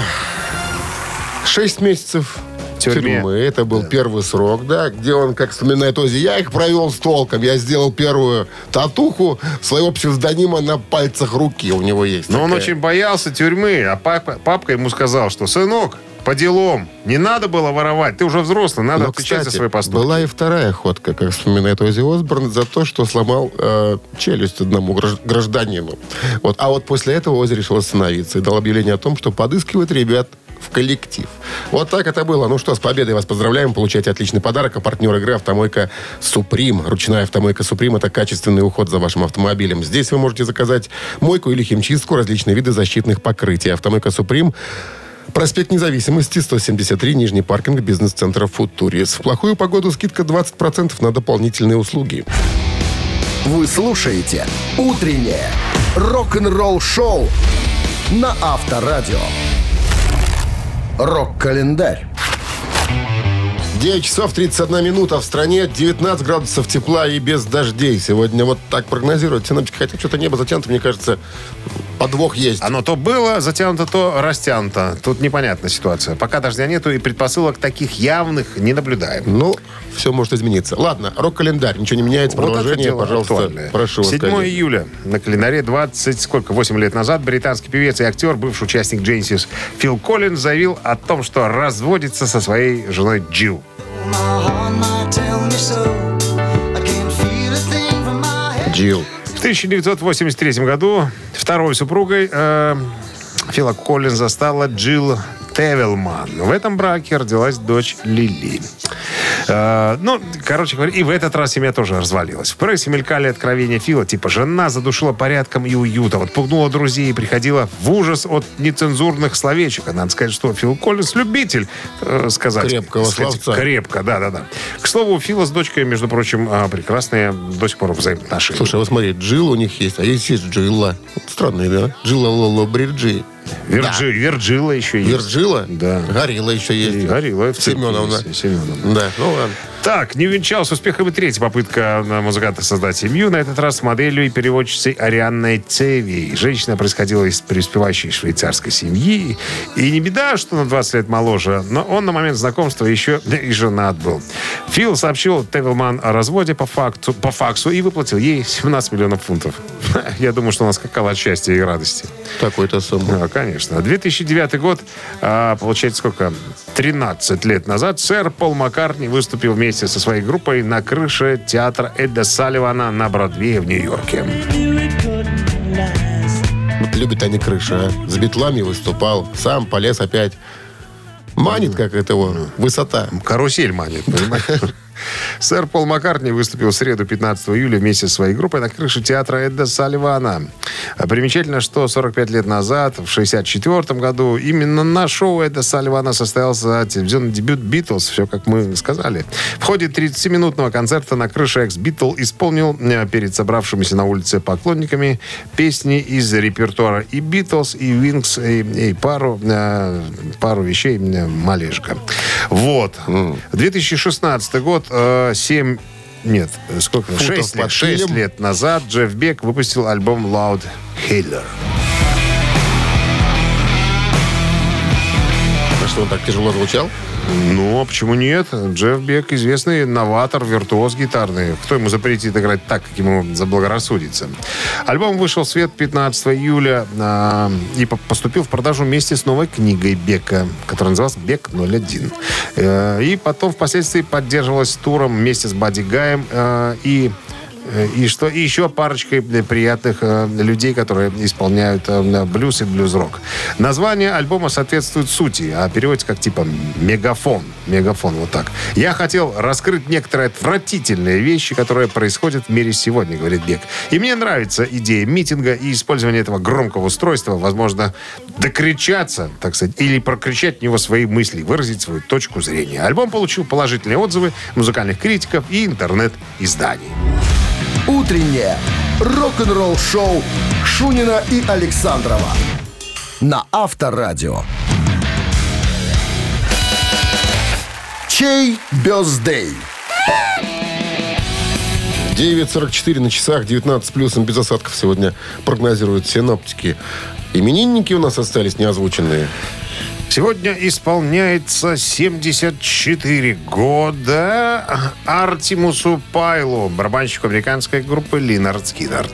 6 месяцев тюрьме. тюрьмы. Это был первый срок, да, где он, как вспоминает Ози, я их провел с толком. Я сделал первую татуху своего псевдонима на пальцах руки у него есть. Но он такая. очень боялся тюрьмы, а папа, папка ему сказал, что, сынок, по делам, не надо было воровать, ты уже взрослый, надо Но, отвечать за кстати, свои поступки. была и вторая ходка, как вспоминает Ози Осборн, за то, что сломал э, челюсть одному гражд- гражданину. Вот. А вот после этого Ози решил остановиться и дал объявление о том, что подыскивает ребят в коллектив. Вот так это было. Ну что, с победой вас поздравляем. Получайте отличный подарок. А партнер игры «Автомойка Суприм». Ручная «Автомойка Суприм» — это качественный уход за вашим автомобилем. Здесь вы можете заказать мойку или химчистку, различные виды защитных покрытий. «Автомойка Суприм» Проспект Независимости, 173, Нижний паркинг бизнес-центра «Футурис». В плохую погоду скидка 20% на дополнительные услуги. Вы слушаете «Утреннее рок-н-ролл-шоу» на Авторадио. Рок-календарь. 9 часов 31 минута в стране, 19 градусов тепла и без дождей. Сегодня вот так прогнозируют синоптики. Хотя что-то небо затянуто, мне кажется, подвох есть. Оно то было затянуто, то растянуто. Тут непонятная ситуация. Пока дождя нету и предпосылок таких явных не наблюдаем. Ну, все может измениться. Ладно, рок-календарь. Ничего не меняется. Вот Продолжение, пожалуйста, актуальное. прошу вас. 7 коллеги. июля на календаре 20, сколько, 8 лет назад британский певец и актер, бывший участник Джейнсис Фил Коллинз заявил о том, что разводится со своей женой Джилл. Джилл. В 1983 году второй супругой э, Фила Коллинза стала Джилл Тевелман. В этом браке родилась дочь Лили. Э, ну, короче говоря, и в этот раз семья тоже развалилась. В прессе мелькали откровения Фила, типа жена задушила порядком и уютом, отпугнула друзей и приходила в ужас от нецензурных словечек. А надо сказать, что Фил Коллинз любитель э, сказать. Крепкого сказать, словца. Крепко, да-да-да. К слову, у Фила с дочкой, между прочим, э, прекрасные до сих пор взаимоотношения. Слушай, вот смотри, Джилл у них есть, а есть есть Джилла. Вот Странный, да? Джилла Лоло Бриджи. Вирджи, Вирджилла еще есть. Вирджилла? Да. Горилла еще есть. И Горилла. цирке Семеновна. есть, Семеновна. Да, ну ладно. Так, не увенчалась успехом и третья попытка на музыканта создать семью. На этот раз с моделью и переводчицей Арианной Цеви. Женщина происходила из преуспевающей швейцарской семьи. И не беда, что на 20 лет моложе, но он на момент знакомства еще и женат был. Фил сообщил Тевилман о разводе по, факту, по факсу и выплатил ей 17 миллионов фунтов. Я думаю, что она скакала от счастья и радости. Такой-то сумма. Да, конечно. 2009 год, а, получается, сколько? 13 лет назад сэр Пол Маккартни выступил вместе со своей группой на крыше театра Эдда Салливана на Бродвее в Нью-Йорке. Вот любят они крыши, а. С битлами выступал, сам полез опять. Манит, как это его, высота. Карусель манит, понимаешь? Сэр Пол Маккартни выступил в среду 15 июля вместе со своей группой на крыше театра Эда Салливана. Примечательно, что 45 лет назад, в 64 году, именно на шоу Эда Салливана состоялся телевизионный дебют «Битлз», все как мы сказали. В ходе 30-минутного концерта на крыше экс-Битл исполнил э, перед собравшимися на улице поклонниками песни из репертуара и «Битлз», и «Wings», и, и пару, э, пару вещей «Малежика». Вот. 2016 год, 7... Нет, сколько? Футов 6 лет, под шесть килем. лет назад Джефф Бек выпустил альбом Loud Healer. А что, он так тяжело звучал? Ну, а почему нет? Джефф Бек известный новатор, виртуоз гитарный. Кто ему запретит играть так, как ему заблагорассудится? Альбом вышел в свет 15 июля а, и по- поступил в продажу вместе с новой книгой Бека, которая называлась «Бек 01». Э, и потом впоследствии поддерживалась туром вместе с Бадди Гаем э, и э, и что и еще парочкой приятных э, людей, которые исполняют э, блюз и блюз-рок. Название альбома соответствует сути, а переводится как типа мегафон. Мегафон, вот так. Я хотел раскрыть некоторые отвратительные вещи, которые происходят в мире сегодня, говорит Бек. И мне нравится идея митинга и использование этого громкого устройства, возможно, докричаться, так сказать, или прокричать в него свои мысли, выразить свою точку зрения. Альбом получил положительные отзывы музыкальных критиков и интернет-изданий. Утреннее рок-н-ролл-шоу Шунина и Александрова на Авторадио. Чей бездей? 9.44 на часах, 19 плюсом без осадков сегодня прогнозируют синоптики. Именинники у нас остались неозвученные. Сегодня исполняется 74 года Артемусу Пайлу, барабанщику американской группы Линард Скиннерд.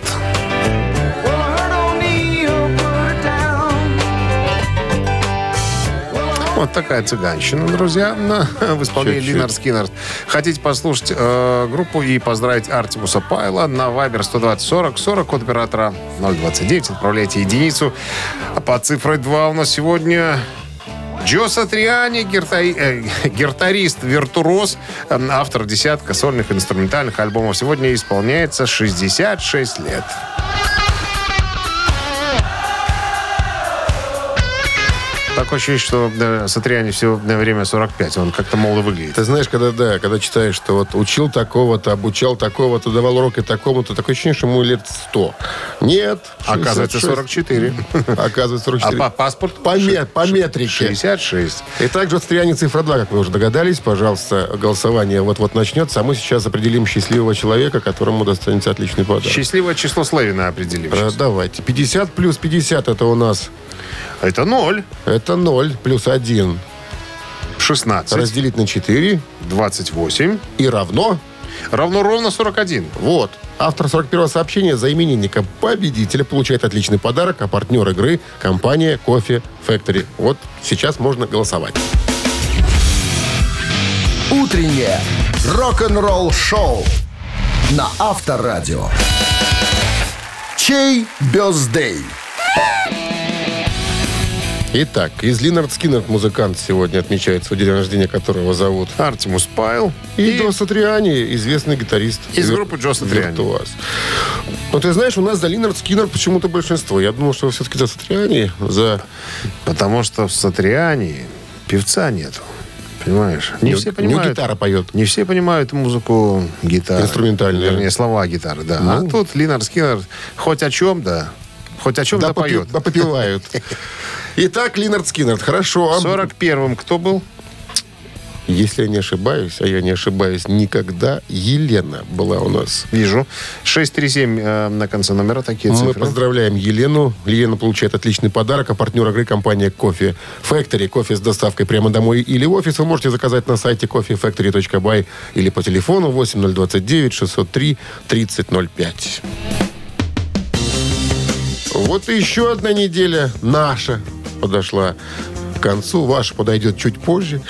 Вот такая цыганщина, друзья, на- в исполнении Чуть-чуть. Линард Скиннерд. Хотите послушать э, группу и поздравить Артемуса Пайла на Вайбер 120 40 40 код оператора 029. Отправляйте единицу. А по цифре 2 у нас сегодня Джо Сатриани, герта- э, гитарист, виртуоз, э, автор десятка сольных инструментальных альбомов. Сегодня исполняется 66 лет. Такое ощущение, что э, Сатриани все время 45. Он как-то молодо выглядит. Ты знаешь, когда, да, когда читаешь, что вот учил такого-то, обучал такого-то, давал уроки такому-то, такое ощущение, что ему лет 100. Нет. Оказывается, 66. 44. Оказывается, А 44. по паспорт? По, ме- по метрике. 66. И также вот цифра 2, как вы уже догадались, пожалуйста, голосование вот-вот начнется, а мы сейчас определим счастливого человека, которому достанется отличный подарок. Счастливое число Славина определим. Сейчас. Давайте. 50 плюс 50 это у нас, Это 0. это 0 плюс 1. 16. Разделить на 4 28. и равно Равно ровно 41. Вот. Автор 41-го сообщения за именинника победителя получает отличный подарок, а партнер игры – компания Кофе Factory. Вот сейчас можно голосовать. Утреннее рок-н-ролл-шоу на Авторадио. Чей birthday? Итак, из Lynyrd Skynyrd музыкант сегодня отмечает свой день рождения, которого зовут Артемус Пайл. и, Джо Сатриани, известный гитарист. Из Вир- группы Джо Сатриани. Виртуоз. Но ты знаешь, у нас за Lynyrd Skynyrd почему-то большинство. Я думал, что все-таки за Сатриани, за... Потому что в Сатриани певца нету. Понимаешь? Не Не- все не понимают. гитара поет. Не все понимают музыку гитары. Инструментальную. Вернее, слова гитары, да. Ну. А тут Lynyrd Skynyrd хоть о чем, да. Хоть о чем да, поет. да попивают. Итак, Линард Скиннерд, хорошо. 41-м кто был? Если я не ошибаюсь, а я не ошибаюсь никогда, Елена была у нас. Вижу. 637 э, на конце номера такие Мы цифры. поздравляем Елену. Елена получает отличный подарок, а партнер игры компания Кофе Factory. Кофе с доставкой прямо домой или в офис вы можете заказать на сайте coffeefactory.by или по телефону 8029 603 3005. Вот еще одна неделя наша подошла к концу. Ваша подойдет чуть позже.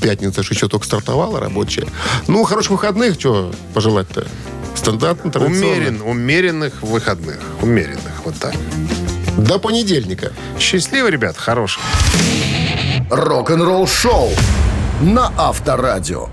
Пятница же еще только стартовала рабочая. Ну, хороших выходных. Что пожелать-то? Стандартно, традиционно. Умерен, умеренных выходных. Умеренных, вот так. До понедельника. Счастливо, ребят, хороших. Рок-н-ролл-шоу на Авторадио.